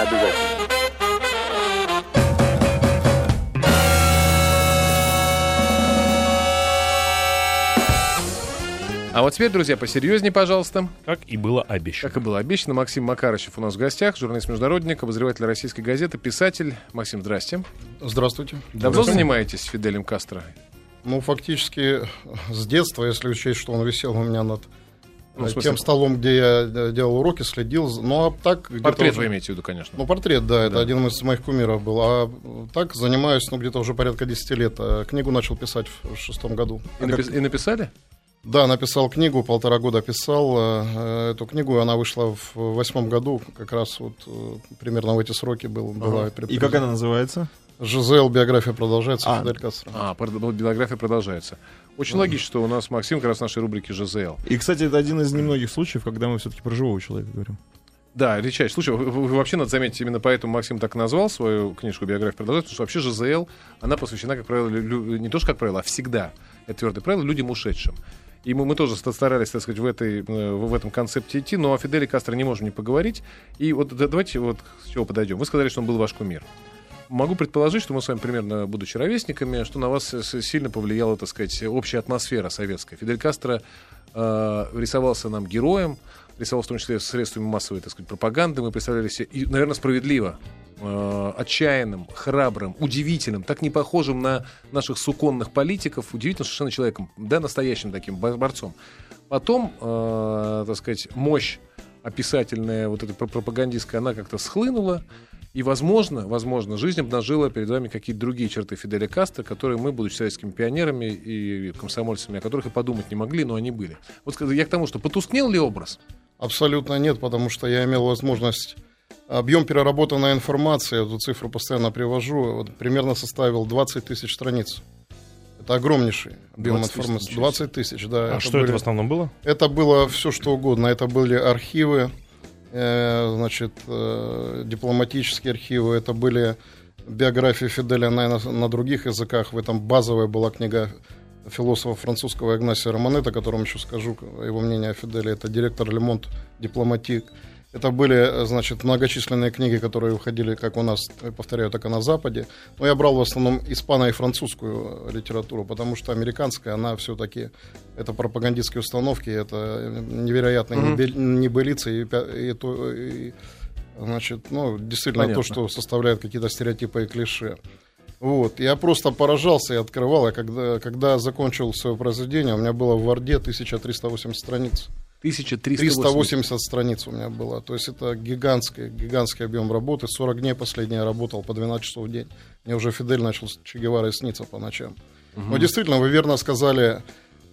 Обязательно. А вот теперь, друзья, посерьезнее, пожалуйста. Как и было обещано. Как и было обещано, Максим Макарычев у нас в гостях, журналист-международник, обозреватель российской газеты, писатель. Максим, здрасте. Здравствуйте. Давно занимаетесь Фиделем Кастро? Ну, фактически с детства, если учесть, что он висел у меня над Ну, э, смысле- тем столом, где я э, делал уроки, следил. Ну, а так... Портрет уже- вы имеете в виду, конечно. Ну, портрет, да, это Да. один из моих кумиров был. А так занимаюсь, ну, где-то уже порядка 10 лет. Э, Книгу начал писать в шестом году. И, напис- и написали? Да, написал книгу, полтора года писал э, эту книгу, и она вышла в восьмом году, как раз вот э, примерно в эти сроки был, была. И как она называется? Жизел, биография продолжается, А. Фидель Кастро. А, биография продолжается. Очень логично, что у нас Максим как раз в нашей рубрике ЖЗЛ. И, кстати, это один из немногих случаев, когда мы все-таки про живого человека говорим. Да, редчайший случай. Вообще, надо заметить, именно поэтому Максим так назвал свою книжку «Биография продолжается», потому что вообще ЖЗЛ, она посвящена, как правило, лю- не то, что как правило, а всегда, это твердое правило, людям ушедшим. И мы, мы тоже ста- старались, так сказать, в, этой, э, в в этом концепте идти, но о Фиделе Кастро не можем не поговорить. И вот да- давайте вот с чего подойдем. Вы сказали, что он был ваш кумир. Могу предположить, что мы с вами примерно, будучи ровесниками, что на вас э, сильно повлияла, так сказать, общая атмосфера советская. Фидель Кастро э, рисовался нам героем, рисовался в том числе средствами массовой, так сказать, пропаганды. Мы представляли себе, и, наверное, справедливо, э, отчаянным, храбрым, удивительным, так не похожим на наших суконных политиков, удивительным совершенно человеком, да, настоящим таким бо- борцом. Потом, э, так сказать, мощь описательная, вот эта пр- пропагандистская, она как-то схлынула. И, возможно, возможно, жизнь обнажила перед вами какие-то другие черты Фиделя Кастро, которые мы, будучи советскими пионерами и комсомольцами, о которых и подумать не могли, но они были. Вот я к тому, что потускнел ли образ? Абсолютно нет, потому что я имел возможность... Объем переработанной информации, эту цифру постоянно привожу, вот, примерно составил 20 тысяч страниц. Это огромнейший объем 20 тысяч, информации. ничего 20 тысяч, да. А что это были- в основном было? Это было все, что угодно. Это были архивы, значит, э, дипломатические архивы, это были биографии Фиделя на, на других языках. В этом базовая была книга философа французского Игнасия Романета, о котором еще скажу его мнение о Фиделе. Это директор Лемонт Дипломатик. Это были, э, значит, многочисленные книги, которые выходили как у нас, я повторяю, так и на Западе. Но я брал в основном испано- и французскую э, литературу, потому что американская, она все-таки, это пропагандистские установки, это э, невероятные небе- небылицы, и, и то- и, значит, ну, действительно Понятно. то, что составляет какие-то стереотипы и клише. Вот. Я просто поражался и открывал. Я когда, когда закончил свое произведение, у меня было в Варде 1380 страниц. 1380. 380 страниц у меня было. То есть это гигантский, гигантский объем работы. 40 дней последний я работал по 12 часов в день. Мне уже Фидель начал Че Геварой сниться по ночам. Но действительно, вы верно сказали,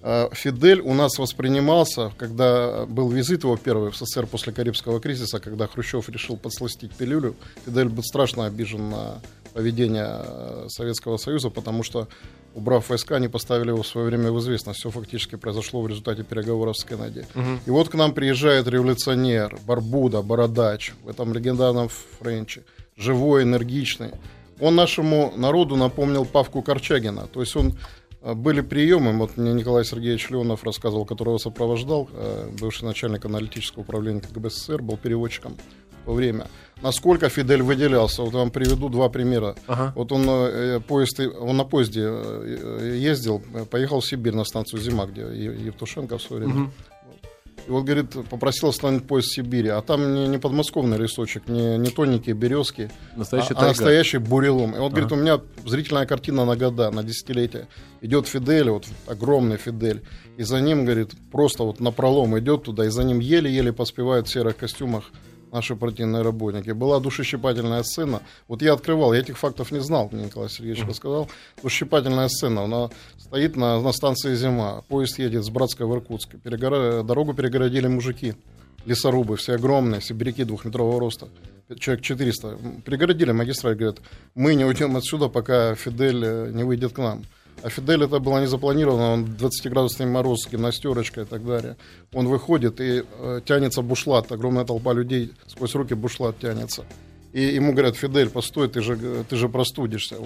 э, Фидель у нас воспринимался, когда был визит его первый в СССР после Карибского кризиса, когда Хрущев решил подсластить пилюлю, Фидель был страшно обижен на поведение э, Советского Союза, потому что, убрав войска, они поставили его в свое время в известность. Все фактически произошло в результате переговоров с Кеннеди. И вот к нам приезжает революционер, Барбуда, Бородач, в этом легендарном Френче, живой, энергичный. Он нашему народу напомнил Павку Корчагина. То есть он э, были приемы, вот мне Николай Сергеевич Леонов рассказывал, которого сопровождал, э, бывший начальник аналитического управления КГБ СССР, был переводчиком время. Насколько Фидель выделялся, вот я вам приведу два примера. Ага. Вот он, э, поезд, он на поезде э, ездил, э, поехал в Сибирь на станцию Зима, где Евтушенко в свое время. Мгм. И вот, говорит, попросил остановить поезд в Сибири. А там не, не подмосковный лесочек, не, не тоненькие березки, Настоящий а, а настоящий бурелом. И вот, говорит, у меня зрительная картина на года, на десятилетия. Идет Фидель, вот огромный Фидель. И за ним, говорит, просто вот на пролом идет туда, и за ним еле-еле поспевают в серых костюмах наши партийные работники. Была душещипательная сцена. Вот я открывал, я этих фактов не знал, мне Николай Сергеевич рассказал. Душещипательная сцена. Она стоит на, на станции «Зима». Поезд едет с Братска в Иркутск. Перегора- Дорогу перегородили мужики. Лесорубы, все огромные, сибиряки двухметрового роста. Человек 400. Перегородили магистраль, говорят, мы не уйдем отсюда, пока Фидель э, не выйдет к нам. А Фидель это было не запланировано, он 20-градусный мороз, гимнастерочка и так далее. Он выходит и э, тянется бушлат, огромная толпа людей сквозь руки бушлат тянется. И ему говорят, Фидель, постой, ты же, ты же простудишься.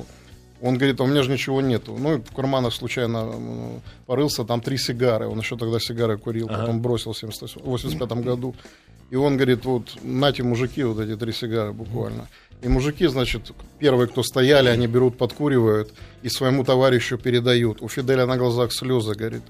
Он говорит, а у меня же ничего нету. Ну, и в карманах случайно порылся, там три сигары. Он еще тогда сигары курил, ага. потом бросил в 1985 году. И он говорит, вот, нате, мужики, вот эти три сигары буквально. И мужики, значит, первые, кто стояли, они берут, подкуривают и своему товарищу передают. У Фиделя на глазах слезы, говорит.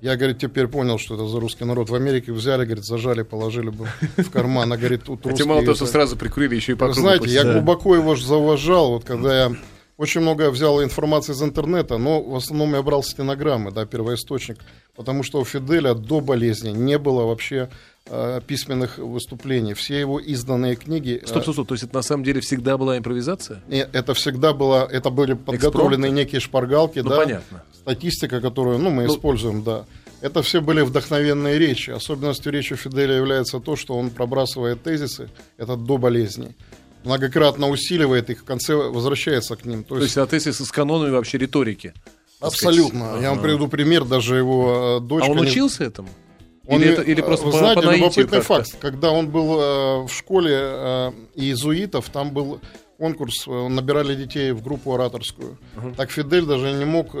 Я, говорит, теперь понял, что это за русский народ. В Америке взяли, говорит, зажали, положили бы в карман. А, говорит, тут русские... мало того, что сразу прикурили, еще и по Знаете, я глубоко его зауважал, вот когда я очень много взял информации из интернета, но в основном я брал стенограммы, да, первоисточник, потому что у Фиделя до болезни не было вообще э, письменных выступлений. Все его изданные книги... Э, стоп, стоп, стоп, то есть это на самом деле всегда была импровизация? Нет, это всегда было, это были подготовленные Экспромты? некие шпаргалки, ну, да. понятно. Статистика, которую, ну, мы ну, используем, да. Это все были вдохновенные речи. Особенностью речи Фиделя является то, что он пробрасывает тезисы, это до болезни многократно усиливает их, в конце возвращается к ним. То, То есть, есть соответствие с канонами вообще риторики. Абсолютно. Ага. Я вам приведу пример, даже его дочка... А он учился этому? Он, или, это, или просто вы знаете, по любопытный факт. Когда он был э, в школе э, иезуитов, там был конкурс, э, набирали детей в группу ораторскую. Uh-huh. Так Фидель даже не мог,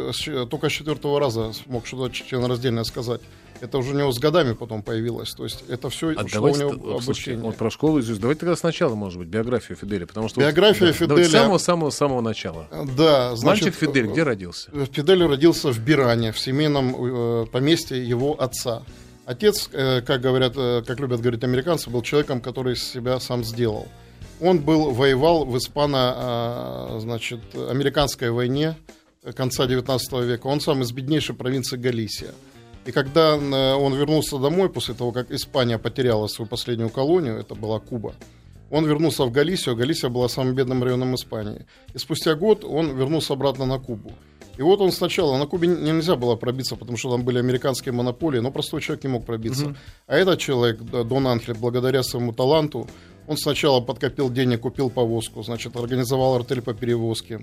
только с четвертого раза смог что-то членораздельное сказать. Это уже у него с годами потом появилось. То есть это все а шло у него обучение. Слушайте, вот про школу изучить. Давайте тогда сначала, может быть, биографию Фиделя. Потому что Биография вот, Фиделя... С самого-самого-самого начала. Да. Значит, Мальчик Фидель где родился? Фидель родился в Биране, в семейном э, поместье его отца. Отец, э, как говорят, э, как любят говорить американцы, был человеком, который себя сам сделал. Он был, воевал в испано, э, значит, американской войне конца 19 века. Он сам из беднейшей провинции Галисия. И когда э, он вернулся домой после того, как Испания потеряла свою последнюю колонию, это была Куба, он вернулся в Галисию, Галисия была самым бедным районом Испании. И спустя год он вернулся обратно на Кубу. И вот он сначала, на Кубе нельзя было пробиться, потому что там были американские монополии, но простой человек не мог пробиться. Угу. А этот человек, Дон Анхель, благодаря своему таланту, он сначала подкопил денег, купил повозку, значит, организовал артель по перевозке,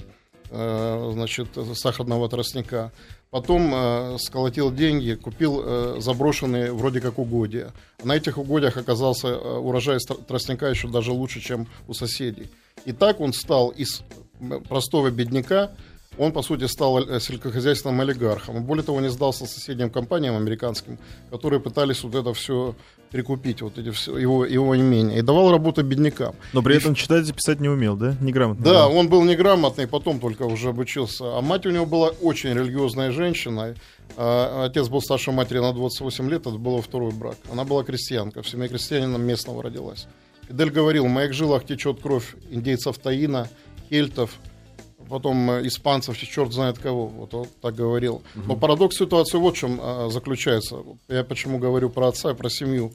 э, значит, сахарного тростника. Потом э, сколотил деньги, купил э, заброшенные вроде как угодья. На этих угодьях оказался э, урожай тростника еще даже лучше, чем у соседей. И так он стал из простого бедняка, он, по сути, стал э, сельскохозяйственным олигархом. Более того, не сдался соседним компаниям американским, которые пытались вот это все прикупить вот эти все, его, его имения. И давал работу беднякам. Но при и этом читать и писать не умел, да? Неграмотно. Да, он был неграмотный, потом только уже обучился. А мать у него была очень религиозная женщина. А, отец был старше матери на 28 лет, это был второй брак. Она была крестьянка, в семье крестьянина местного родилась. Идель говорил, в моих жилах течет кровь индейцев Таина, кельтов, потом э, испанцев, черт знает кого, вот он так говорил. Но парадокс ситуации вот в чем а, заключается. Я почему говорю про отца и про семью.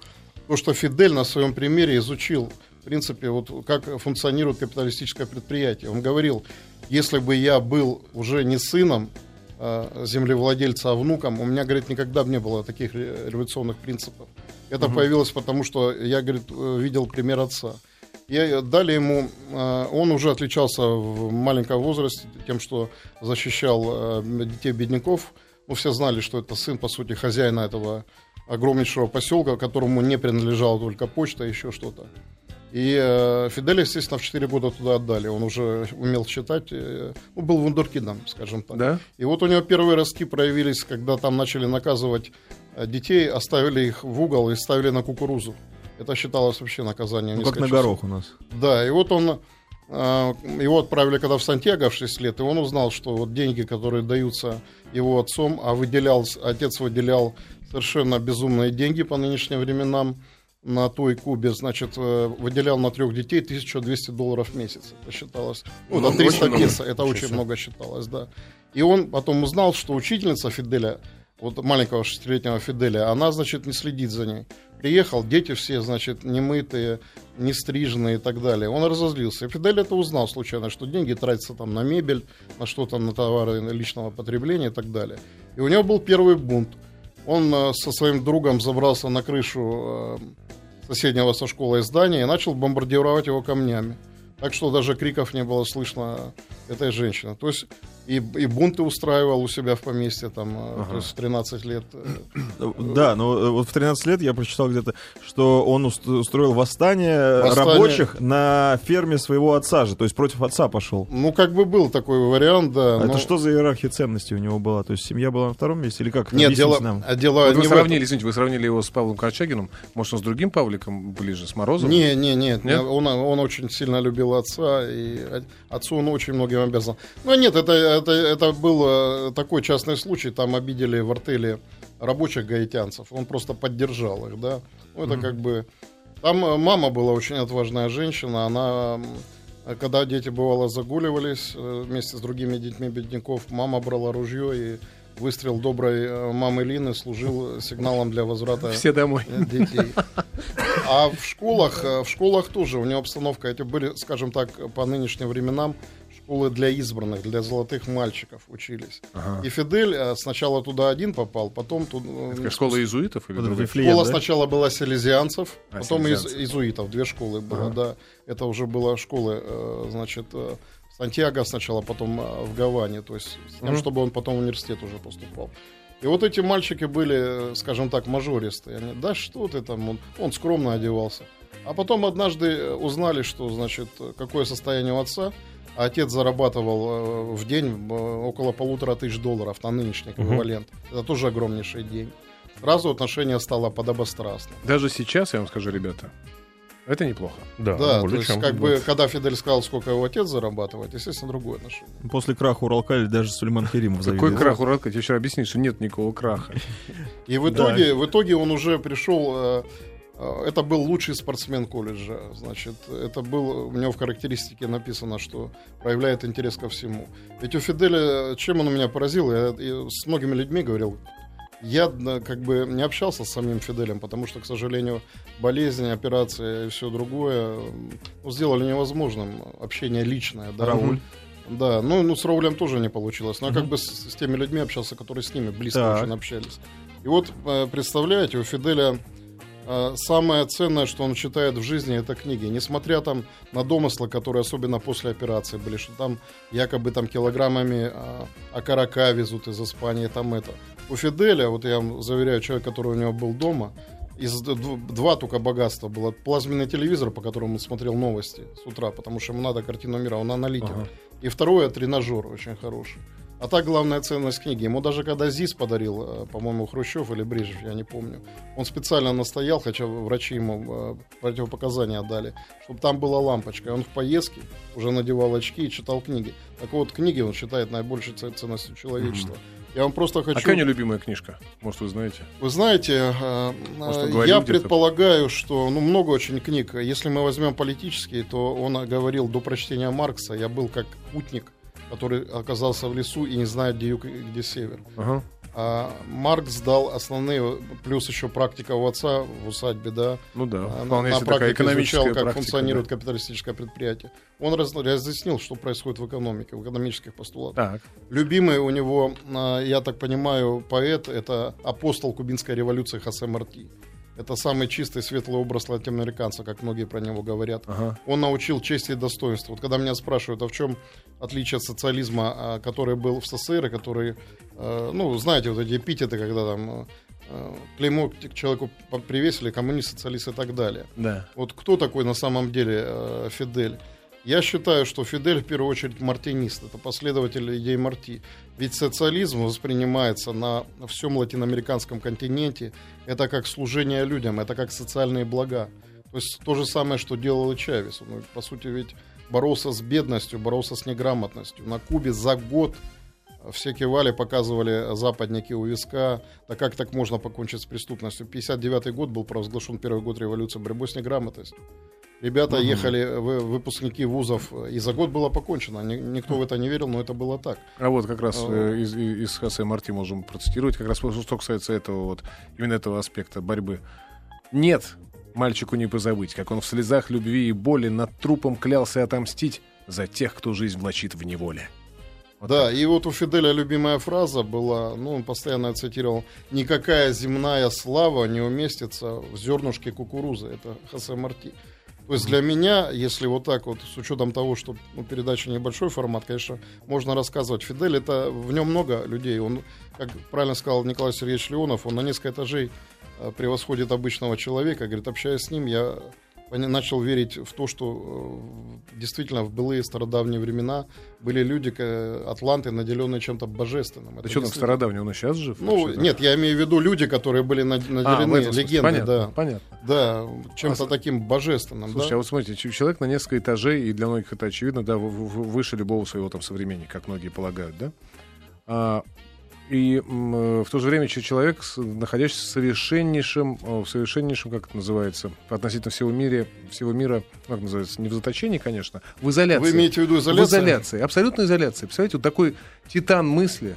То, что Фидель на своем примере изучил, в принципе, вот как функционирует капиталистическое предприятие. Он говорил, если бы я был уже не сыном а, землевладельца, а внуком, у меня, говорит, никогда бы не было таких революционных принципов. Это угу. появилось потому, что я, говорит, э, видел пример отца. И дали ему, э, он уже отличался в маленьком возрасте тем, что защищал э, детей бедняков. Мы все знали, что это сын, по сути, хозяина этого огромнейшего поселка, которому не принадлежала только почта, еще что-то. И э, Фиделя, естественно, в 4 года туда отдали. Он уже умел читать, э, ну, был вундеркидом, скажем так. Да? И вот у него первые ростки проявились, когда там начали наказывать детей, оставили их в угол и ставили на кукурузу. Это считалось вообще наказанием. Ну, как на горох у нас. Да, и вот он, а, его отправили когда в Сантьяго в 6 лет, и он узнал, что вот деньги, которые даются его отцом, а выделял, отец выделял совершенно безумные деньги по нынешним временам на той Кубе, значит, э, выделял на трех детей 1200 долларов в месяц. Это считалось. Ну, ну 300 песо, это очень много считалось, да. И он потом узнал, что учительница Фиделя, вот маленького шестилетнего Фиделя, она, значит, не следит за ней. Приехал, дети все, значит, немытые, не стриженные и так далее. Он разозлился. Фидель это узнал случайно, что деньги тратятся там на мебель, на что-то, на товары личного потребления и так далее. И у него был первый бунт. Он э, со своим другом забрался на крышу э, соседнего со школой здания и начал бомбардировать его камнями. Так что даже криков не было слышно этой женщины. То есть и, и бунты устраивал у себя в поместье, там, э, ага. то есть в 13 лет. Э, да, но э, вот в 13 лет я прочитал где-то, что он устроил восстание, восстание рабочих на ферме своего отца же, то есть против отца пошел. Ну, как бы был такой вариант, да. А но... это что за иерархия ценностей у него была? То есть семья была на втором месте или как? Нет, дело, нам? дело вот вы сравнили, извините, вы сравнили его с Павлом Корчагиным, может, он с другим Павликом ближе, с Морозовым? Не, не, нет, нет? Он, он очень сильно любил отца, и отцу он очень многим обязан. Но нет, это, это, это был э, такой частный случай, там обидели в артели рабочих гаитянцев, он просто поддержал их, да. Ну, это mm-hmm. как бы... Там э, мама была очень отважная женщина, она когда дети, бывало, загуливались э, вместе с другими детьми бедняков, мама брала ружье и выстрел доброй э, мамы Лины служил сигналом для возврата Все домой. Э, детей. А в школах, в школах тоже у него обстановка, эти были, скажем так, по нынешним временам, школы для избранных, для золотых мальчиков учились. Ага. И Фидель э, сначала туда один попал, потом тут... Э, Это школа иезуитов или другая? Школа да? сначала была селезианцев, а, потом из, иезуитов, две школы было, ага. да. Это уже была школа, э, значит, Сантьяго сначала, потом в Гаване, то есть с тем, угу. чтобы он потом в университет уже поступал. И вот эти мальчики были, скажем так, мажористы. Они, да что ты там, он, он скромно одевался. А потом однажды узнали, что, значит, какое состояние у отца, Отец зарабатывал э, в день э, около полутора тысяч долларов на нынешний эквивалент. Угу. Это тоже огромнейший день. Сразу отношение стало подобострастным. Даже сейчас, я вам скажу, ребята, это неплохо. Да, да то есть, как бы, когда Фидель сказал, сколько его отец зарабатывает, естественно, другое отношение. После краха Уралкали даже Сулейман Керимов завидел. Какой крах Уралкали? Тебе еще объяснить, что нет никакого краха. И в итоге, в итоге он уже пришел э, это был лучший спортсмен колледжа. Значит, это был, у него в характеристике написано, что проявляет интерес ко всему. Ведь у Фиделя, чем он меня поразил, я, я с многими людьми говорил, я как бы не общался с самим Фиделем, потому что, к сожалению, болезнь, операция и все другое ну, сделали невозможным общение личное. Да? Рауль. Да, ну, ну с Раулем тоже не получилось. Но я как бы с, с теми людьми общался, которые с ними близко так. очень общались. И вот, э, представляете, у Фиделя а, самое ценное, что он читает в жизни, это книги. Несмотря там на домыслы, которые особенно после операции были, что там якобы там килограммами а, окорока везут из Испании, там это. У Фиделя, вот я вам заверяю, человек, который у него был дома, из два только богатства было. Плазменный телевизор, по которому он смотрел новости с утра, потому что ему надо картину мира, он аналитик. Ага. И второе, тренажер очень хороший. А так главная ценность книги. Ему даже когда ЗИС подарил, э, по-моему, Хрущев или Брежнев, я не помню, он специально настоял, хотя врачи ему э, противопоказания дали, чтобы там была лампочка. Он в поездке уже надевал очки и читал книги. Так вот, книги он считает наибольшей ценностью человечества. Mm-hmm. Я вам просто хочу... А какая любимая книжка? Может, вы знаете? Вы знаете, э, Может, я предполагаю, что ну, много очень книг. Если мы возьмем политические, то он говорил до прочтения Маркса, я был как путник который оказался в лесу и не знает, где юг и где север. Ага. А Маркс дал основные, плюс еще практика у отца в усадьбе, да. Ну да, а, вполне на, на практике изучал, как практика, функционирует да. капиталистическое предприятие. Он раз, разъяснил, что происходит в экономике, в экономических постулатах. Так. Любимый у него, а, я так понимаю, поэт, это апостол кубинской революции Хосе Марти. Это самый чистый, светлый образ латиноамериканца, как многие про него говорят. Ага. Он научил чести и достоинства. Вот когда меня спрашивают, а в чем отличие от социализма, а, который был в СССР, который, э, ну, знаете, вот эти эпитеты, когда там э, клеймо к человеку привесили, коммунист, социалист и так далее. Да. Вот кто такой на самом деле э, Фидель? Я считаю, что Фидель в первую очередь мартинист, это последователь идей Марти. Ведь социализм воспринимается на всем латиноамериканском континенте, это как служение людям, это как социальные блага. То есть то же самое, что делал и Чавес. Он, по сути, ведь боролся с бедностью, боролся с неграмотностью. На Кубе за год все кивали, показывали западники у виска. Да как так можно покончить с преступностью? 59 год был провозглашен первый год революции борьбой с неграмотностью. Ребята угу. ехали, выпускники вузов, и за год было покончено. Никто в это не верил, но это было так. А вот как раз э, из, из Хосе Марти можем процитировать, как раз что касается этого вот, именно этого аспекта борьбы. Нет, мальчику не позабыть, как он в слезах любви и боли над трупом клялся отомстить за тех, кто жизнь влачит в неволе. Вот да, так. и вот у Фиделя любимая фраза была, ну, он постоянно цитировал, «Никакая земная слава не уместится в зернышке кукурузы». Это Хосе Марти. То есть для меня, если вот так вот, с учетом того, что ну, передача небольшой формат, конечно, можно рассказывать. Фидель, это в нем много людей. Он, как правильно сказал Николай Сергеевич Леонов, он на несколько этажей э, превосходит обычного человека. Говорит, общаясь с ним, я начал верить в то, что э, действительно в былые стародавние времена были люди, атланты, наделенные чем-то божественным. Да что там стародавние, он и сейчас жив? Ну, вообще, нет, я имею в виду люди, которые были наделены а, легендой, понятно, да. Понятно. Да, чем-то а, таким божественным. Слушай, да? а вот смотрите, человек на несколько этажей, и для многих это очевидно, да, выше любого своего там современника, как многие полагают, да? А, и в то же время человек, находящийся в совершеннейшем, в совершеннейшем, как это называется, относительно всего мира, всего мира, как называется, не в заточении, конечно, в изоляции. Вы имеете в виду изоляцию? В изоляции, абсолютно изоляции. Представляете, вот такой титан мысли,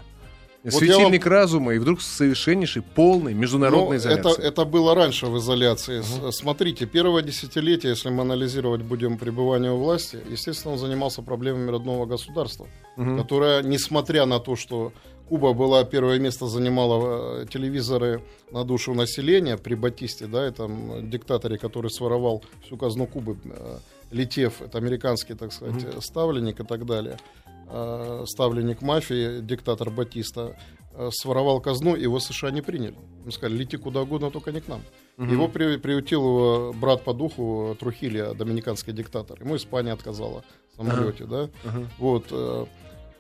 вот светильник вам... разума, и вдруг совершеннейший, полный международной Но изоляции. Это, это было раньше в изоляции. Угу. Смотрите, первое десятилетие, если мы анализировать будем пребывание у власти, естественно, он занимался проблемами родного государства, угу. которое, несмотря на то, что Куба была первое место занимала э, телевизоры на душу населения при Батисте, да, этом диктаторе, который своровал всю казну Кубы, э, Летев, это американский, так сказать, mm-hmm. ставленник и так далее, ставленник мафии, диктатор Батиста, своровал казну, его США не приняли. Мы сказали, лети куда угодно, только не к нам. Mm-hmm. Его при, приютил его брат по духу Трухилия, доминиканский диктатор. Ему Испания отказала в самолете, uh-huh. да. Uh-huh. Вот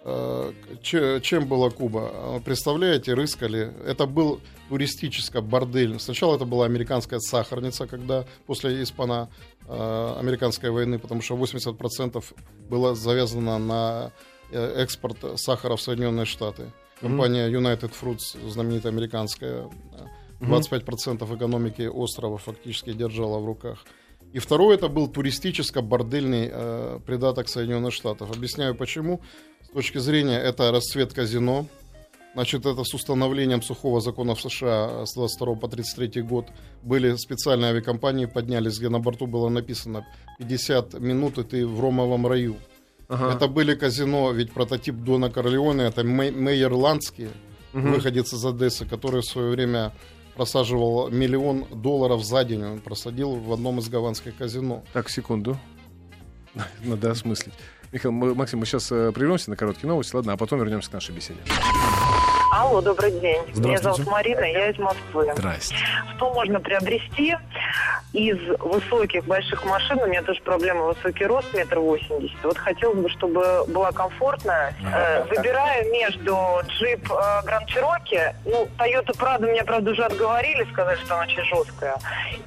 Э, чем была Куба? Э, представляете, рыскали. Это был туристический бордель. Сначала это была американская сахарница, когда после испано-американской войны, потому что 80% было завязано на э, экспорт сахара в Соединенные Штаты. Компания United Fruits, знаменитая американская, 25% экономики острова фактически держала в руках. И второе, это был туристическо-бордельный э, придаток Соединенных Штатов. Объясняю почему точки зрения это расцвет казино. Значит, это с установлением сухого закона в США с 22 по 33 год были специальные авиакомпании, поднялись, где на борту было написано 50 минут, и ты в ромовом раю. Ага. Это были казино, ведь прототип Дона Корлеоне, это Мейер Ландский, угу. выходец из Одессы, который в свое время просаживал миллион долларов за день. Он просадил в одном из гаванских казино. Так, секунду. Надо осмыслить. Михаил, мы, Максим, мы сейчас э, прервемся на короткие новости, ладно, а потом вернемся к нашей беседе. Алло, добрый день. Меня зовут Марина, я из Москвы. Здрасте. Что можно приобрести из высоких больших машин? У меня тоже проблема высокий рост, метр восемьдесят. Вот хотелось бы, чтобы была комфортная. Э, выбираю между джип э, Гранд Чироки, ну, Toyota Prado меня, правда, уже отговорили, сказали, что она очень жесткая.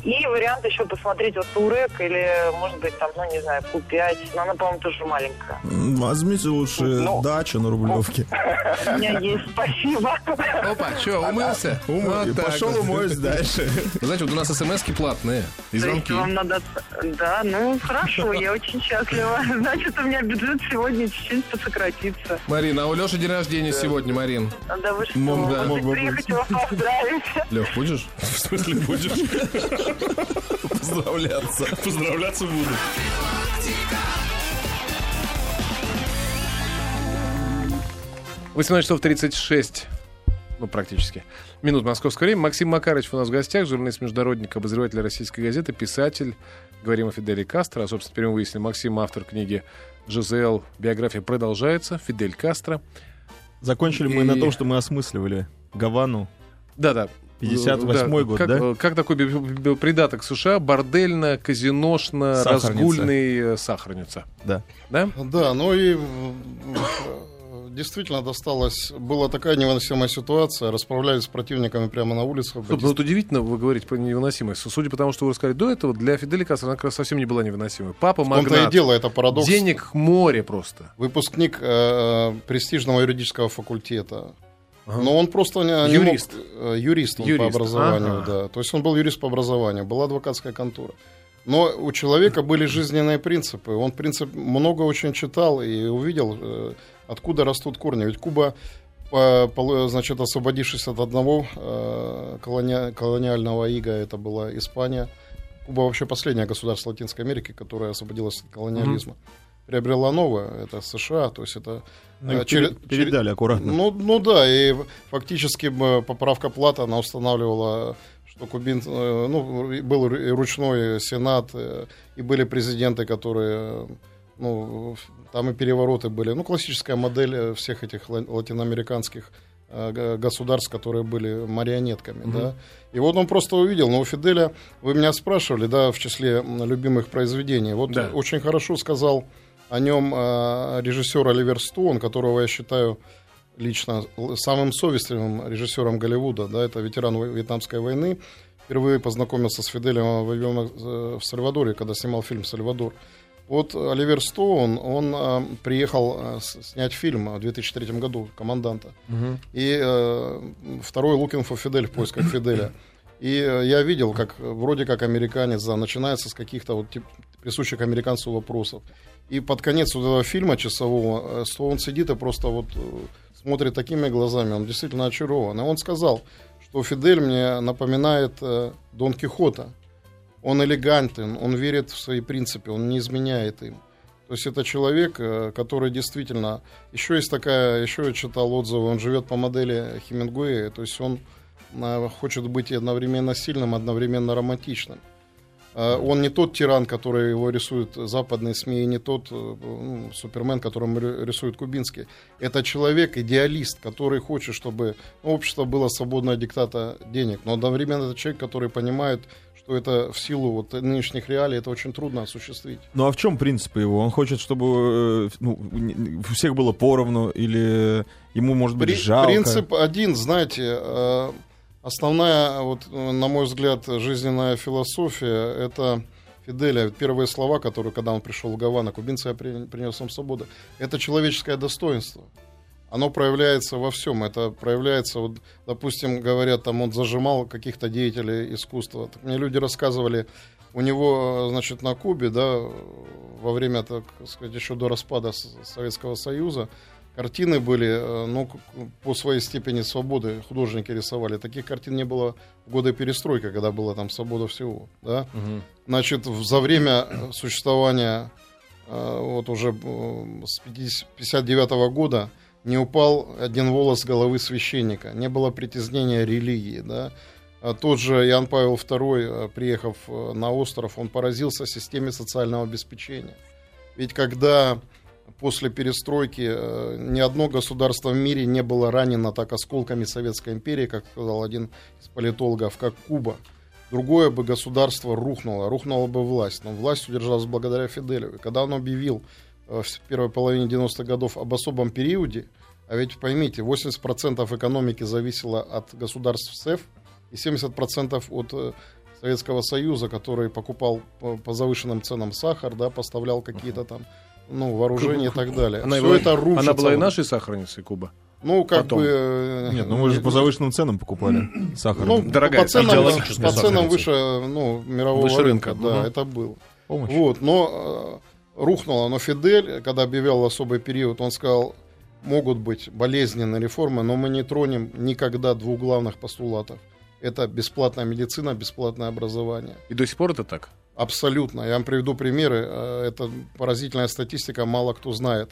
И вариант еще посмотреть вот Турек или, может быть, там, ну, не знаю, Q5, но она, по-моему, тоже маленькая. Возьмите лучше ну, дачу на Рублевке. У меня есть, спасибо. Опа, что, умылся? Вот Пошел вот. умоюсь дальше. Знаете, вот у нас смс-ки платные. И звонки. Вам надо... Да, ну хорошо, я очень счастлива. Значит, у меня бюджет сегодня чуть-чуть посократится. Марина, а у Леши день рождения сегодня, Марин. Да вы что? Мог, да, мог бы приехать его поздравить. Лех, будешь? В смысле будешь? Поздравляться. Поздравляться буду. 18 часов 36 ну, практически. Минут московского времени. Максим Макарович у нас в гостях, журналист-международник, обозреватель российской газеты, писатель. Говорим о Фиделе Кастро. А, собственно, теперь мы выяснили, Максим автор книги «ЖЗЛ. Биография продолжается». Фидель Кастро. Закончили И... мы на том, что мы осмысливали Гавану. Да-да. 58 да, год, как, да? Как такой придаток США? Бордельно, казиношно, сахарница. разгульный сахарница. Да. Да? Да, ну и действительно досталось, была такая невыносимая ситуация, расправлялись с противниками прямо на улицах. Стоп, ну вот удивительно вы говорите про невыносимость. Судя по тому, что вы рассказали до этого, для Фидели Кастро она как раз совсем не была невыносимой. Папа магнат. В том-то и дело, это парадокс. Денег море просто. Выпускник э, престижного юридического факультета. Ага. Но он просто не, юрист. Не мог, э, юрист, он юрист по образованию, ага. да. То есть он был юрист по образованию, была адвокатская контора. Но у человека были жизненные принципы. Он, в принципе, много очень читал и увидел, э, откуда растут корни. Ведь Куба, значит, освободившись от одного э, колони... колониального ига, это была Испания. Куба вообще последнее государство Латинской Америки, которое освободилось от колониализма. Mm-hmm. Приобрела новое, это США, то есть это... Ну, через, передали аккуратно. Ну, ну да, и фактически поправка плата, она устанавливала что Кубин, э, ну, был ручной сенат, и были президенты, которые, ну, там и перевороты были. Ну, классическая модель всех этих латиноамериканских государств, которые были марионетками, mm-hmm. да. И вот он просто увидел, но у Фиделя, вы меня спрашивали, да, в числе любимых произведений, вот да. очень хорошо сказал о нем э, режиссер Оливер Стоун, которого я считаю лично самым совестливым режиссером Голливуда, да, это ветеран Вьетнамской войны, впервые познакомился с Фиделем в Сальвадоре, когда снимал фильм «Сальвадор». Вот Оливер Стоун, он э, приехал э, снять фильм в 2003 году «Команданта». Угу. И э, второй «Looking for Fidel» в поисках Фиделя. И э, я видел, как вроде как американец, да, начинается с каких-то вот тип, присущих американцу вопросов. И под конец вот этого фильма часового, э, Стоун сидит и просто вот э, смотрит такими глазами, он действительно очарован. И он сказал, что Фидель мне напоминает э, Дон Кихота он элегантен, он верит в свои принципы, он не изменяет им. То есть это человек, э, который действительно... Еще есть такая, еще я читал отзывы, он живет по модели Хемингуэя, то есть он э, хочет быть одновременно сильным, одновременно романтичным. Э, он не тот тиран, который его рисуют западные СМИ, и не тот ну, супермен, которым рисует кубинский. Это человек, идеалист, который хочет, чтобы общество было свободное от диктата денег. Но одновременно это человек, который понимает, что это в силу вот нынешних реалий это очень трудно осуществить. Ну а в чем принцип его? Он хочет, чтобы э, ну, у всех было поровну или ему может быть При, жалко? Принцип один, знаете, э, основная, вот, на мой взгляд, жизненная философия это Фиделя, первые слова, которые, когда он пришел в Гавану, кубинцы я принес вам свободу, это человеческое достоинство оно проявляется во всем. Это проявляется, вот, допустим, говорят, там он зажимал каких-то деятелей искусства. Так мне люди рассказывали, у него, значит, на Кубе, да, во время, так сказать, еще до распада Советского Союза, картины были, э, ну, по своей степени свободы художники рисовали. Таких картин не было в годы перестройки, когда была там свобода всего, да. Угу. Значит, за время существования э, вот уже э, с 59 -го года не упал один волос головы священника, не было притеснения религии, да. А тот же Иоанн Павел II, э, приехав э, на остров, он поразился системе социального обеспечения. Ведь когда после перестройки э, ни одно государство в мире не было ранено так осколками Советской империи, как сказал один из политологов, как Куба, другое бы государство рухнуло, рухнула бы власть. Но власть удержалась благодаря Фиделю. И когда он объявил в первой половине 90-х годов об особом периоде, а ведь поймите, 80% экономики зависело от государств СЭФ и 70% от э, Советского Союза, который покупал по завышенным ценам сахар, да, поставлял какие-то там ну, вооружения и так далее. Она Все была, это рушится. Она была и нашей сахарницей Куба? Ну, как Потом. бы... Э, Нет, ну мы же по завышенным ценам покупали сахар. Ну, Дорогая, по ценам, по ценам выше ну, мирового выше рынка, рынка, да, угу. это было. Помощь. Вот, но э, рухнуло. Но Фидель, когда объявлял особый период, он сказал, могут быть болезненные реформы, но мы не тронем никогда двух главных постулатов. Это бесплатная медицина, бесплатное образование. И до сих пор это так? Абсолютно. Я вам приведу примеры. Э, это поразительная статистика, мало кто знает.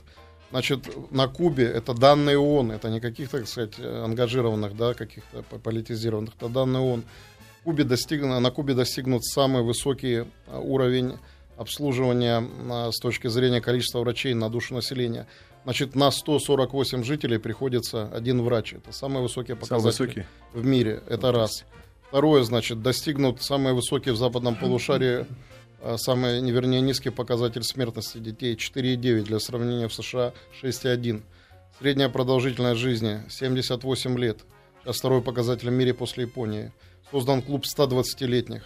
Значит, на Кубе это данные ООН, это не каких-то, так сказать, ангажированных, да, каких-то политизированных, это данные ООН. Кубе достиг, на Кубе достигнут самый высокий э, уровень обслуживания э, с точки зрения количества врачей на душу населения. Значит, на 148 жителей приходится один врач. Это самые высокие показатели в мире. Это раз. Второе, значит, достигнут самые высокие в западном полушарии, а, самый, вернее, низкий показатель смертности детей 4,9 для сравнения в США 6,1. Средняя продолжительность жизни 78 лет. Сейчас второй показатель в мире после Японии. Создан клуб 120-летних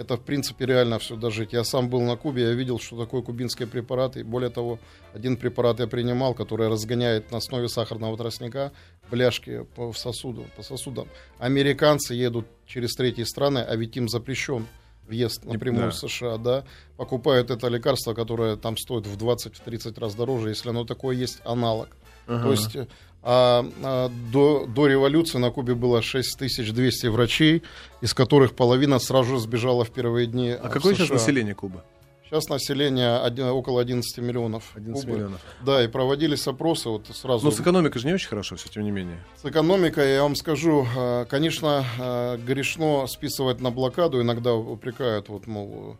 это, в принципе, реально все дожить. Я сам был на Кубе, я видел, что такое кубинские препараты. более того, один препарат я принимал, который разгоняет на основе сахарного тростника бляшки по сосуду, по сосудам. Американцы едут через третьи страны, а ведь им запрещен въезд напрямую да. в США, да, покупают это лекарство, которое там стоит в 20-30 раз дороже, если оно такое есть, аналог. Ага. То есть а, а до, до революции на Кубе было 6200 врачей, из которых половина сразу же сбежала в первые дни. А какое США. сейчас население Кубы? Сейчас население один, около 11 миллионов. 11 Кубы. миллионов. Да, и проводились опросы вот сразу. Но с экономикой же не очень хорошо, все тем не менее. С экономикой, я вам скажу, э, конечно, э, грешно списывать на блокаду. Иногда упрекают, вот, мол,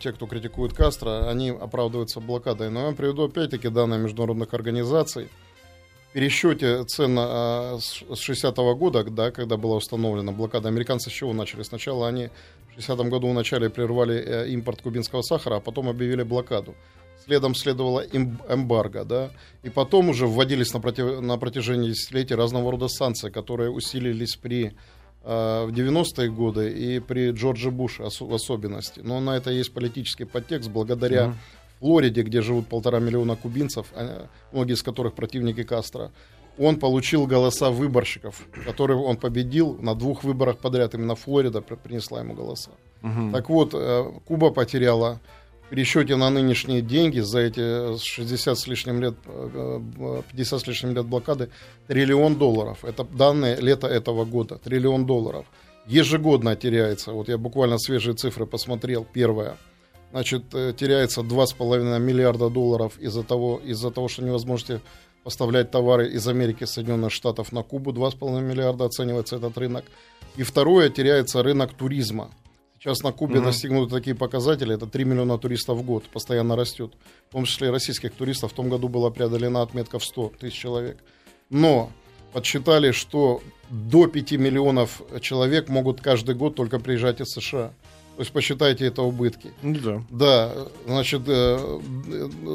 те, кто критикует Кастро, они оправдываются блокадой. Но я вам приведу опять-таки данные международных организаций пересчете цен а, с 60-го года, да, когда была установлена блокада, американцы с чего начали? Сначала они в 60-м году вначале прервали э, импорт кубинского сахара, а потом объявили блокаду. Следом следовала эмбарго, да, и потом уже вводились на, против, на протяжении десятилетий разного рода санкции, которые усилились при э, в 90-е годы и при Джордже Буше в особенности. Но на это есть политический подтекст благодаря mm-hmm Флориде, где живут полтора миллиона кубинцев, а, многие из которых противники Кастро, он получил голоса выборщиков, которые он победил на двух выборах подряд. Именно Флорида принесла ему голоса. Угу. Так вот, э, Куба потеряла в пересчете на нынешние деньги за эти 60 с лишним лет, 50 э, э, с лишним лет блокады триллион долларов. Это данные лета этого года. Триллион долларов. Ежегодно теряется. Вот я буквально свежие цифры посмотрел. Первое значит, э, теряется 2,5 миллиарда долларов из-за того, из-за того, что невозможно поставлять товары из Америки, Соединенных Штатов на Кубу. 2,5 миллиарда оценивается этот рынок. И второе, теряется рынок туризма. Сейчас на Кубе mm-hmm. достигнуты такие показатели, это 3 миллиона туристов в год, постоянно растет. В том числе и российских туристов. В том году была преодолена отметка в 100 тысяч человек. Но подсчитали, что до 5 миллионов человек могут каждый год только приезжать из США. То есть посчитайте это убытки. Ну да. Да, значит, э,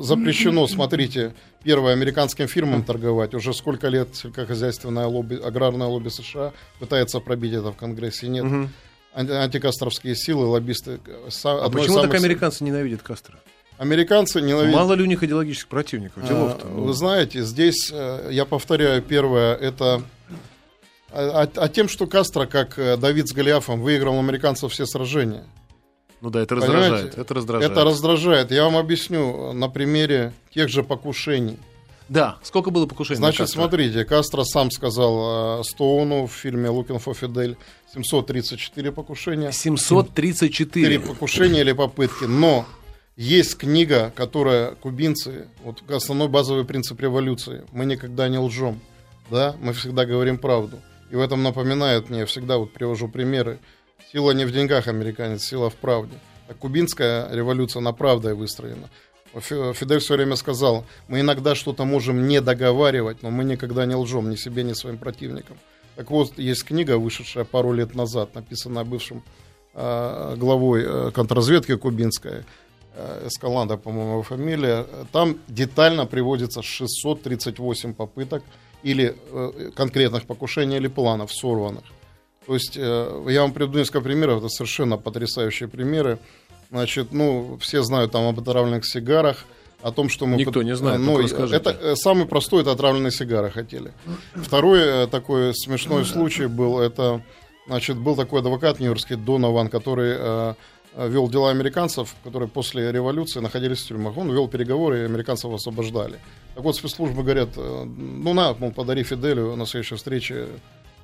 запрещено, смотрите, первое, американским фирмам торговать. Уже сколько лет сельскохозяйственное лобби, аграрное лобби США пытается пробить это в Конгрессе. Нет. Угу. Антикастровские силы, лоббисты. А почему самых... так американцы ненавидят Кастро? Американцы ненавидят... Мало ли у них идеологических противников, делов-то. А, вы знаете, здесь, э, я повторяю, первое, это а, а, а тем, что Кастро, как э, Давид с Голиафом, выиграл у американцев все сражения. Ну да, это раздражает, это раздражает. Это раздражает. Я вам объясню на примере тех же покушений. Да, сколько было покушений? Значит, смотрите, Кастро сам сказал э, Стоуну в фильме «Looking for Fidel» 734 покушения. 734? покушения или попытки. Но есть книга, которая кубинцы, вот основной базовый принцип революции, мы никогда не лжем, да, мы всегда говорим правду. И в этом напоминает мне, я всегда вот привожу примеры. Сила не в деньгах, американец, сила в правде. А кубинская революция на правдой выстроена. Фидель все время сказал, мы иногда что-то можем не договаривать, но мы никогда не лжем ни себе, ни своим противникам. Так вот, есть книга, вышедшая пару лет назад, написанная бывшим э, главой э, контрразведки кубинской, э, Эскаланда, по-моему, фамилия. Там детально приводится 638 попыток или э, конкретных покушений или планов сорванных. То есть э, я вам приведу несколько примеров, это совершенно потрясающие примеры. Значит, ну, все знают там об отравленных сигарах, о том, что мы... Никто не знает, ну, это э, Самый простой, это отравленные сигары хотели. Второй э, такой смешной случай был, это, значит, был такой адвокат нью-йоркский Донован, который э, вел дела американцев, которые после революции находились в тюрьмах. Он вел переговоры, и американцев освобождали. Так вот, спецслужбы говорят, э, ну на, мол, подари Фиделю на следующей встрече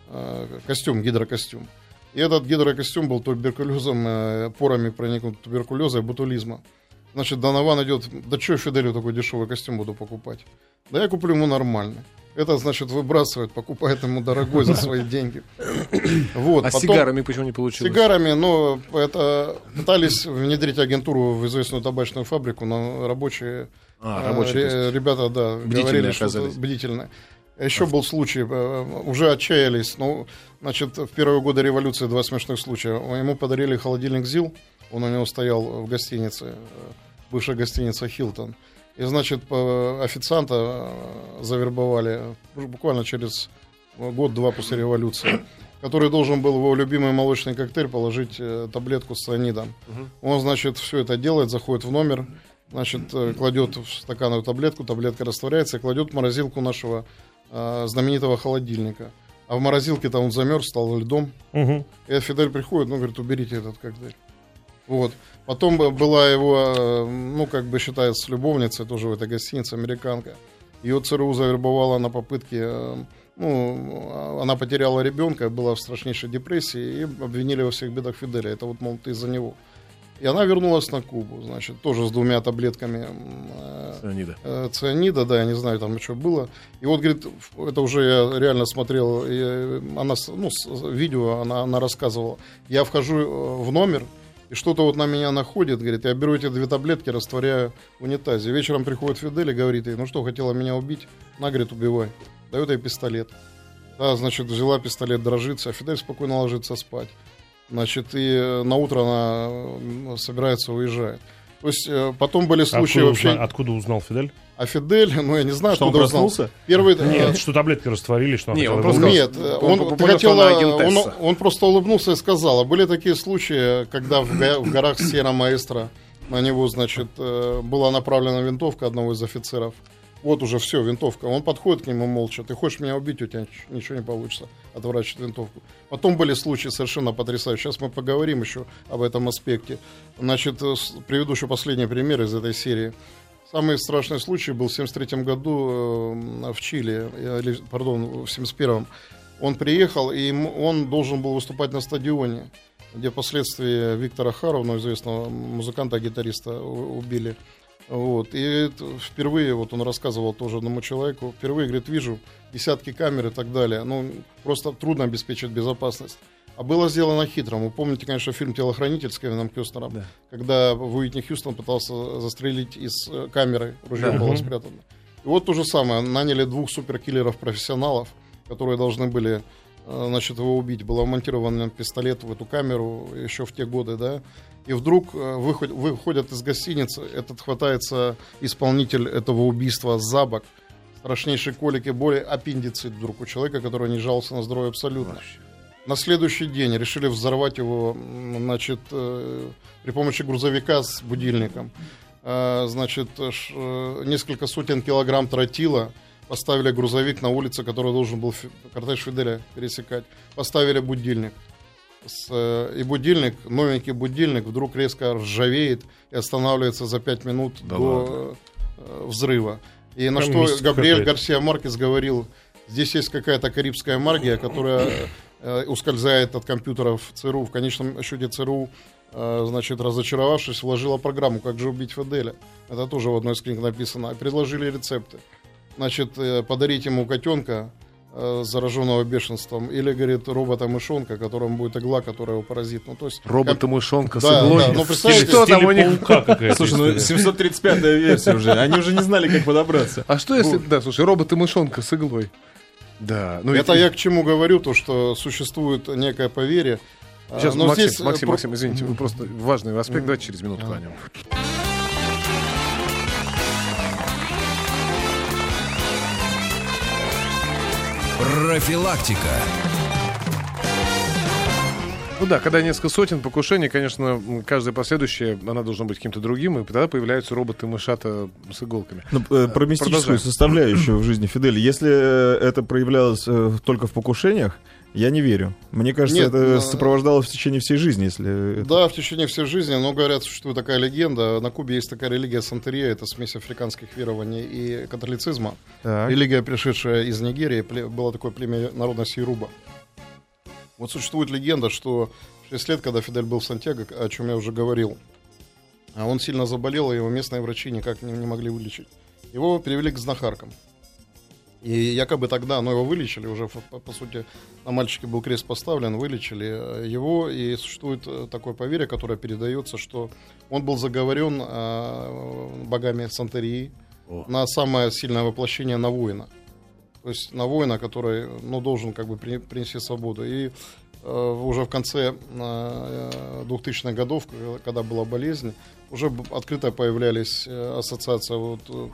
э, костюм, гидрокостюм. И этот гидрокостюм был туберкулезом, э, порами проникнут туберкулеза и ботулизма. Значит, Донован идет, да что Фиделю такой дешевый костюм буду покупать? Да я куплю ему нормальный. Это, значит, выбрасывает, покупает ему дорогой за свои деньги. Вот. А с сигарами почему не получилось? Сигарами, ну, это пытались внедрить агентуру в известную табачную фабрику, но рабочие, а, рабочие ребята, да, говорили, что бдительные. Еще был случай, э, уже отчаялись, ну, значит, в первые годы революции два смешных случая. Ему подарили холодильник ЗИЛ, он у него стоял в гостинице, э, бывшая гостиница «Хилтон». И, значит, официанта э, завербовали буквально через год-два после революции, который должен был в его любимый молочный коктейль положить э, таблетку с цианидом. Угу. Он, значит, все это делает, заходит в номер, значит, э, кладет в стаканную таблетку, таблетка растворяется, и кладет в морозилку нашего э, знаменитого холодильника. А в морозилке-то он замерз, стал льдом. Угу. И Фидель приходит, ну, говорит, уберите этот коктейль. Вот. Потом была его, э, ну, как бы считается, любовница, тоже в этой гостинице, американка. Ее ЦРУ завербовала на попытке, э, ну, она потеряла ребенка, была в страшнейшей депрессии и обвинили во всех бедах Фиделя. Это вот, мол, из-за него. И она вернулась на Кубу, значит, тоже с двумя таблетками э, цианида. Цианида, да, я не знаю, там что было. И вот, говорит, это уже я реально смотрел, и она, ну, видео она, она рассказывала. Я вхожу в номер, и что-то вот на меня находит, говорит, я беру эти две таблетки, растворяю в унитазе. Вечером приходит Фидель и говорит ей, ну что, хотела меня убить? На, говорит, убивай. Дает ей пистолет. Да, значит, взяла пистолет, дрожится, а Фидель спокойно ложится спать. Значит, и э, на утро она собирается уезжать. То есть э, потом были случаи откуда вообще... Узна... Откуда узнал Фидель? А Фидель, ну я не знаю, что откуда он проснулся. Узнал. Первый... Нет, что таблетки растворили, что Нет, он просто Нет, он, он, хотел, он, он просто улыбнулся и сказал. А были такие случаи, когда в, в горах Сера Маэстро на него, значит, э, была направлена винтовка одного из офицеров. Вот уже все, винтовка. Он подходит к нему молча. Ты хочешь меня убить, у тебя ничего не получится. Отворачивает винтовку. Потом были случаи совершенно потрясающие. Сейчас мы поговорим еще об этом аспекте. Значит, э, приведу еще последний пример из этой серии. Самый страшный случай был в 73 году э, в Чили, пардон, в 71-м. Он приехал, и он должен был выступать на стадионе, где впоследствии Виктора Харовна, известного музыканта-гитариста, убили. Вот. И впервые, вот он рассказывал тоже одному человеку, впервые, говорит, вижу десятки камер и так далее. Ну, просто трудно обеспечить безопасность. А было сделано хитро. Вы помните, конечно, фильм «Телохранитель» с Кевином Кюстером, да. когда Уитни Хьюстон пытался застрелить из э, камеры, ружье да. было спрятано. И вот то же самое. Наняли двух суперкиллеров-профессионалов, которые должны были э, значит, его убить. Был вмонтирован пистолет в эту камеру еще в те годы, да и вдруг э, выход, выходят из гостиницы, этот хватается исполнитель этого убийства за бок, страшнейшие колики, боли, аппендицит вдруг у человека, который не жаловался на здоровье абсолютно. Вообще. На следующий день решили взорвать его, значит, э, при помощи грузовика с будильником. Э, значит, несколько сотен килограмм тротила, поставили грузовик на улице, который должен был кортеж Фиделя пересекать, поставили будильник с, э, и будильник, новенький будильник вдруг резко ржавеет и останавливается за 5 минут да до ладно. Э, взрыва. И на Там что Габриэль Гарсия Маркес говорил, здесь есть какая-то карибская магия, которая э, ускользает от компьютеров ЦРУ. В конечном счете ЦРУ, э, значит, разочаровавшись, вложила программу «Как же убить Фиделя». Это тоже в одной из книг написано. Предложили рецепты. Значит, э, подарить ему котенка, Э, зараженного бешенством, или, говорит, робота-мышонка, которому будет игла, которая его поразит. Ну, то есть, Робота-мышонка с иглой? Да, ну, представляете, что там у них? Слушай, ну 735-я версия уже, они уже не знали, как подобраться. А что если, да, слушай, робот-мышонка с иглой? Да. Ну, это я к чему говорю, то, что существует некое поверье. Сейчас, Но Максим, здесь... Максим, Максим, извините, вы просто важный аспект, давайте через минутку о нем. Профилактика. Ну да, когда несколько сотен покушений, конечно, каждое последующее, она должна быть каким-то другим, и тогда появляются роботы-мышата с иголками. Ну, э, про мистическую составляющую в жизни Фидели. Если э, это проявлялось э, только в покушениях, я не верю. Мне кажется, Нет, это но... сопровождалось в течение всей жизни, если... Да, в течение всей жизни, но говорят, существует такая легенда. На Кубе есть такая религия Сантерия, это смесь африканских верований и католицизма. Так. Религия, пришедшая из Нигерии, было такое племя народности Ируба. Вот существует легенда, что в 6 лет, когда Фидель был в Сантьяго, о чем я уже говорил, а он сильно заболел, и его местные врачи никак не, не могли вылечить. Его перевели к знахаркам. И якобы тогда, ну, его вылечили, уже, по, по сути, на мальчике был крест поставлен, вылечили его, и существует э, такое поверье, которое передается, что он был заговорен э, богами Сантерии О. на самое сильное воплощение на воина. То есть на воина, который, ну, должен как бы принести свободу. И э, уже в конце э, 2000-х годов, когда была болезнь, уже открыто появлялись э, ассоциации. Вот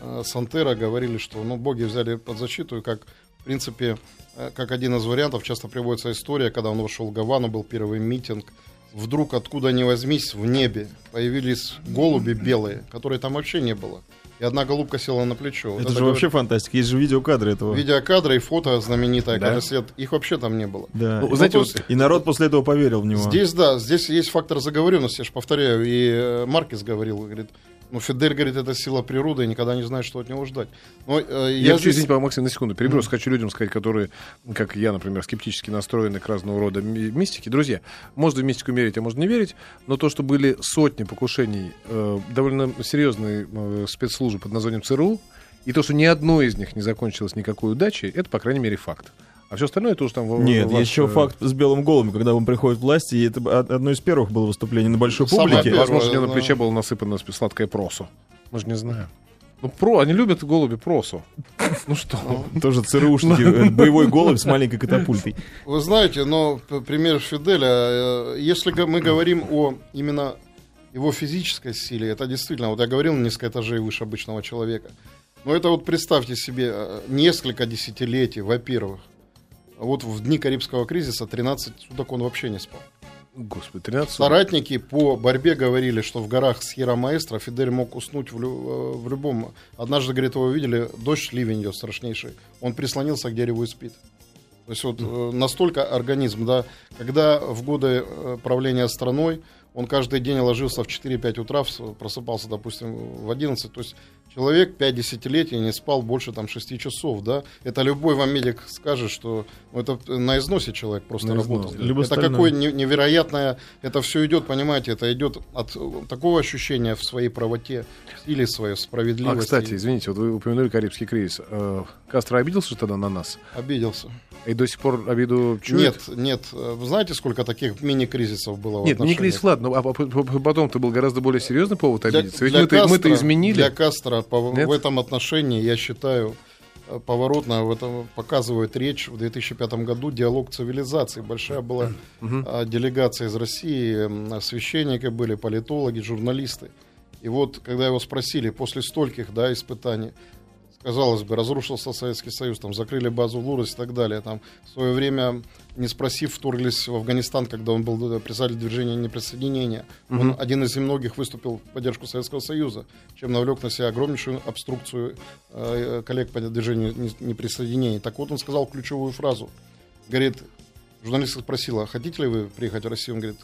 Э, Сантера говорили, что ну, боги взяли под защиту, и как, в принципе, э, как один из вариантов, часто приводится история, когда он вошел в Гавану, был первый митинг, вдруг откуда ни возьмись в небе появились голуби белые, которые там вообще не было. И одна голубка села на плечо. Это, это же говорит... вообще фантастика. Есть же видеокадры этого. Видеокадры и фото знаменитое, да? свет. Их вообще там не было. Да. Ну, знаете, ну, вот, и народ после этого поверил в него. Здесь, да, здесь есть фактор заговоренности, я же повторяю. И э, Маркес говорил, говорит, Ну, Фидель говорит, это сила природы, и никогда не знаешь, что от него ждать. Но, э, я, я хочу, здесь... извините, Максим, на секунду переброс. Mm. Хочу людям сказать, которые, как я, например, скептически настроены к разного рода мистике. Друзья, можно в мистику верить, а можно не верить, но то, что были сотни покушений э, довольно серьезной э, спецслужбы под названием ЦРУ, и то, что ни одно из них не закончилось никакой удачей, это, по крайней мере, факт. А все остальное это уже там... Нет, вас... еще э, факт с белым голым, когда он приходит к власти, и это одно из первых было выступление на большой Самое публике. Возможно, у него на плече было насыпано сладкое просо. Мы же не знаем. Ну, про, они любят голуби просу. Ну что? Ну, тоже ЦРУшники, э, боевой голубь с маленькой катапультой. Вы знаете, но пример Фиделя, э, если мы говорим о именно его физической силе, это действительно, вот я говорил, несколько этажей выше обычного человека. Но это вот представьте себе несколько десятилетий, во-первых, вот в дни Карибского кризиса 13 суток он вообще не спал. Господи, 13 суток. Соратники по борьбе говорили, что в горах Сьерра Маэстро Фидель мог уснуть в, лю- в любом... Однажды, говорит, его видели, дождь, ливень идет страшнейший. Он прислонился к дереву и спит. То есть вот mm. настолько организм, да, когда в годы э, правления страной он каждый день ложился в 4-5 утра, просыпался, допустим, в 11. То есть человек 5 десятилетий не спал больше там 6 часов, да. Это любой вам медик скажет, что ну, это на износе человек просто на работал. Либо это какое невероятное, это все идет, понимаете, это идет от такого ощущения в своей правоте, или своей справедливости. А, кстати, извините, вот вы упомянули Карибский кризис. Э, Кастро обиделся тогда на нас? Обиделся. И до сих пор обиду чует? Нет, нет. Вы знаете, сколько таких мини-кризисов было? Нет, мини-кризис, ладно, а потом-то был гораздо более серьезный повод обидеться. Ведь мы-то, мы-то изменили. Для Кастро в этом отношении, я считаю, э, поворотно в этом показывает речь в 2005 году диалог цивилизаций. Большая была uh делегация из России, священники были, политологи, журналисты. И вот, когда его спросили после стольких да, испытаний, казалось бы, разрушился Советский Союз, там закрыли базу Лурос и так далее. Там в свое время, не спросив, вторглись в Афганистан, когда он был э, председатель движения неприсоединения. Угу. Он один из немногих выступил в поддержку Советского Союза, чем навлек на себя огромнейшую обструкцию э, коллег по движению неприсоединения. Так вот, он сказал ключевую фразу. Говорит, журналистка спросила, хотите ли вы приехать в Россию? Он говорит,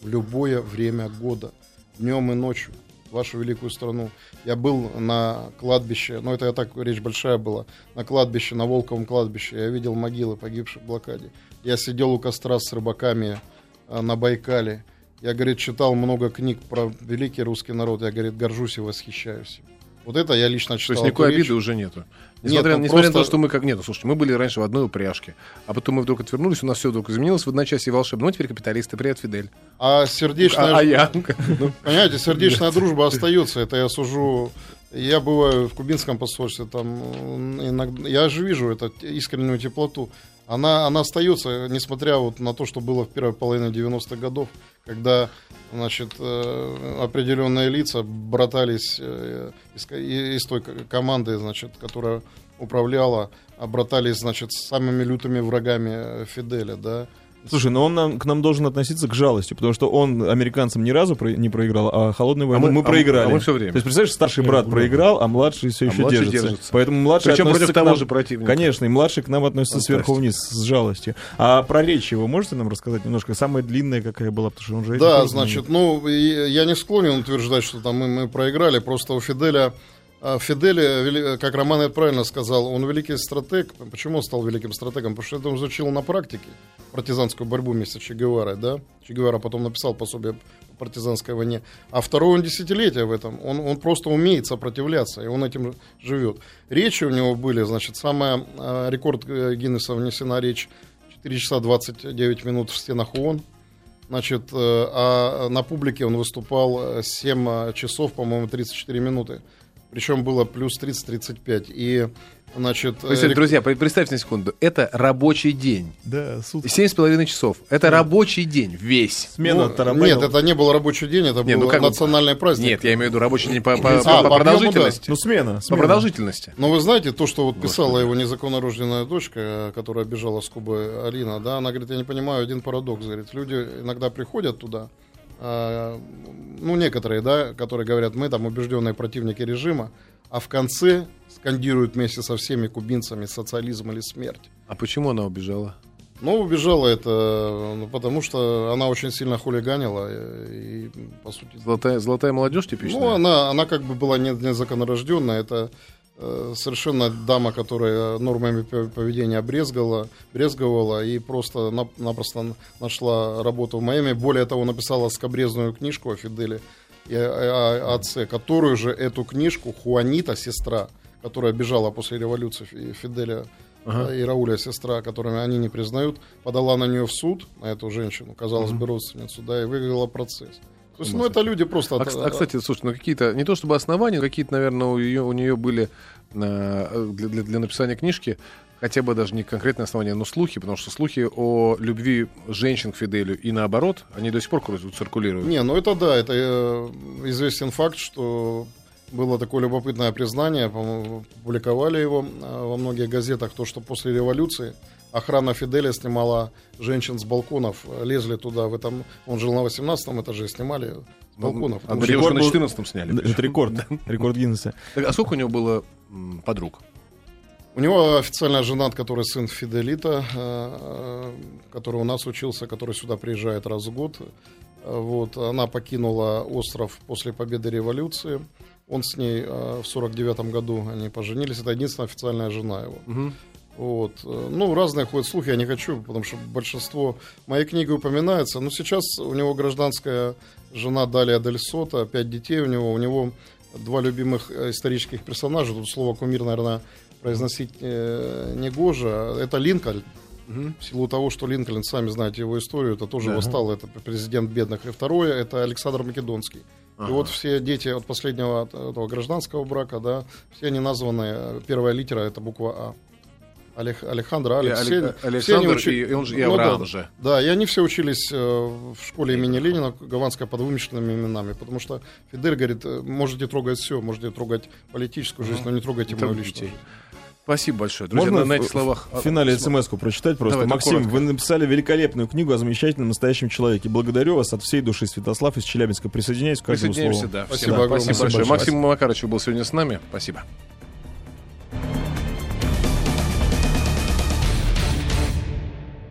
в любое время года, днем и ночью вашу великую страну. Я был на кладбище, ну это я так, речь большая была, на кладбище, на Волковом кладбище. Я видел могилы погибших в блокаде. Я сидел у костра с рыбаками а, на Байкале. Я, говорит, читал много книг про великий русский народ. Я, говорит, горжусь и восхищаюсь. Вот это я лично читал. То есть никакой обиды уже нету. Несмотря, Нет, ну несмотря просто... на то, что мы как... Нет, ну, слушайте, мы были раньше в одной упряжке, а потом мы вдруг отвернулись, у нас все вдруг изменилось в одночасье волшебно. Ну, теперь капиталисты. Привет, Фидель. А сердечная... А, а я? Ну, понимаете, сердечная дружба остается. Это я сужу... Я бываю в кубинском посольстве, там иногда... Я же вижу эту искреннюю теплоту она, она остается, несмотря вот на то, что было в первой половине 90-х годов, когда значит, э, определенные лица братались э, из, из той команды, значит, которая управляла, братались значит, с самыми лютыми врагами Фиделя, да, Слушай, но он нам, к нам должен относиться к жалости, потому что он американцам ни разу про, не проиграл, а холодную войну а мы, мы проиграли. А мы все время. То есть, представляешь, старший брат проиграл, а младший все а еще младший держится. держится. Поэтому младший Причем против того нам, же противника. Конечно, и младший к нам относится сверху вниз с жалостью. А про речь его можете нам рассказать немножко? Самая длинная какая была, потому что он же... Да, значит, ну, я не склонен утверждать, что там мы, мы проиграли, просто у Фиделя а Фидели, как Роман правильно сказал, он великий стратег. Почему он стал великим стратегом? Потому что это он изучил на практике партизанскую борьбу вместе с Че Геварой, да? Че Гевара потом написал пособие по партизанской войне. А второе он десятилетие в этом. Он, он просто умеет сопротивляться, и он этим живет. Речи у него были, значит, самая а, рекорд э, Гиннесса внесена речь 4 часа 29 минут в стенах ООН. Значит, э, а на публике он выступал 7 э, часов, по-моему, 34 минуты причем было плюс 30-35. И Значит, Представьте, э, друзья, представьте на секунду. Это рабочий день. Да, сутки. Семь с половиной часов. Это да. рабочий день весь. Смена ну, Нет, это не был рабочий день, это нет, был ну как национальный праздник. Нет, я имею в виду рабочий день по, по, а, по, по продолжительности. Да. Ну, смена, смена. По продолжительности. Но вы знаете, то, что вот писала Господи. его незаконнорожденная дочка, которая бежала с Кубы, Алина, да, она говорит, я не понимаю один парадокс. Говорит, люди иногда приходят туда, ну, некоторые, да, которые говорят, мы там убежденные противники режима, а в конце скандируют вместе со всеми кубинцами социализм или смерть. А почему она убежала? Ну, убежала это, ну, потому что она очень сильно хулиганила и, по сути... Золотая, золотая молодежь типичная? Ну, она, она как бы была не, незаконорожденная, это э, совершенно дама, которая нормами поведения брезговала, брезговала и просто напросто нашла работу в Майами. Более того, написала скобрезную книжку о Фиделе и о, отце, которую же эту книжку Хуанита, сестра, которая бежала после революции Фиделя ага. и Рауля, сестра, которыми они не признают, подала на нее в суд, на эту женщину, казалось угу. бы, родственницу, да, и выиграла процесс. То есть, ну, это люди просто... А, от, а, кстати, слушай, ну, какие-то, не то чтобы основания, какие-то, наверное, у, ее, у нее были э, для, для, для написания книжки, хотя бы даже не конкретные основания, но слухи, потому что слухи о любви женщин к Фиделю и наоборот, они до сих пор циркулируют. Не, ну это да, это э, известен факт, что было такое любопытное признание, публиковали его э, во многих газетах, то, что после революции охрана Фиделя снимала женщин с балконов, лезли туда, в этом, он жил на 18 этаже, снимали с балконов. А рекорд на 14 сняли. Это рекорд, рекорд Гиннесса. А сколько у него было подруг? У него официально женат, который сын Фиделита, э, э, который у нас учился, который сюда приезжает раз в год. Вот, она покинула остров после победы революции. Он с ней э, в сорок девятом году они поженились. Это единственная официальная жена его. Угу. Вот. Ну, разные ходят слухи, я не хочу, потому что большинство моей книги упоминается. Но сейчас у него гражданская жена Далия Дель Сота, пять детей у него. У него два любимых э, исторических персонажа. Тут слово кумир, наверное, произносить э, не гоже. Это Линкольн. Угу. В силу того, что Линкольн, сами знаете его историю, это тоже да. восстал, это президент бедных. И второе, это Александр Македонский. Ага. И вот все дети от последнего от этого гражданского брака, да, все они названы, первая литера это буква А. Алех, Алехандро, Алекс, все, Александр, все они учи... и он же и ну, да, же. Да, и они все учились э, в школе имени Ленина, Гаванская под вымышленными именами, потому что Фидель говорит, э, можете трогать все, можете трогать политическую жизнь, но не трогайте мою личную жизнь. Спасибо большое. Друзья, Можно на, на этих словах... В финале смс-ку прочитать просто. Давай, Максим, вы написали великолепную книгу о замечательном настоящем человеке. Благодарю вас от всей души, Святослав из Челябинска. Присоединяюсь к каждому слову. Да, спасибо, да, спасибо, спасибо большое. большое. Максим Макарович был сегодня с нами. Спасибо.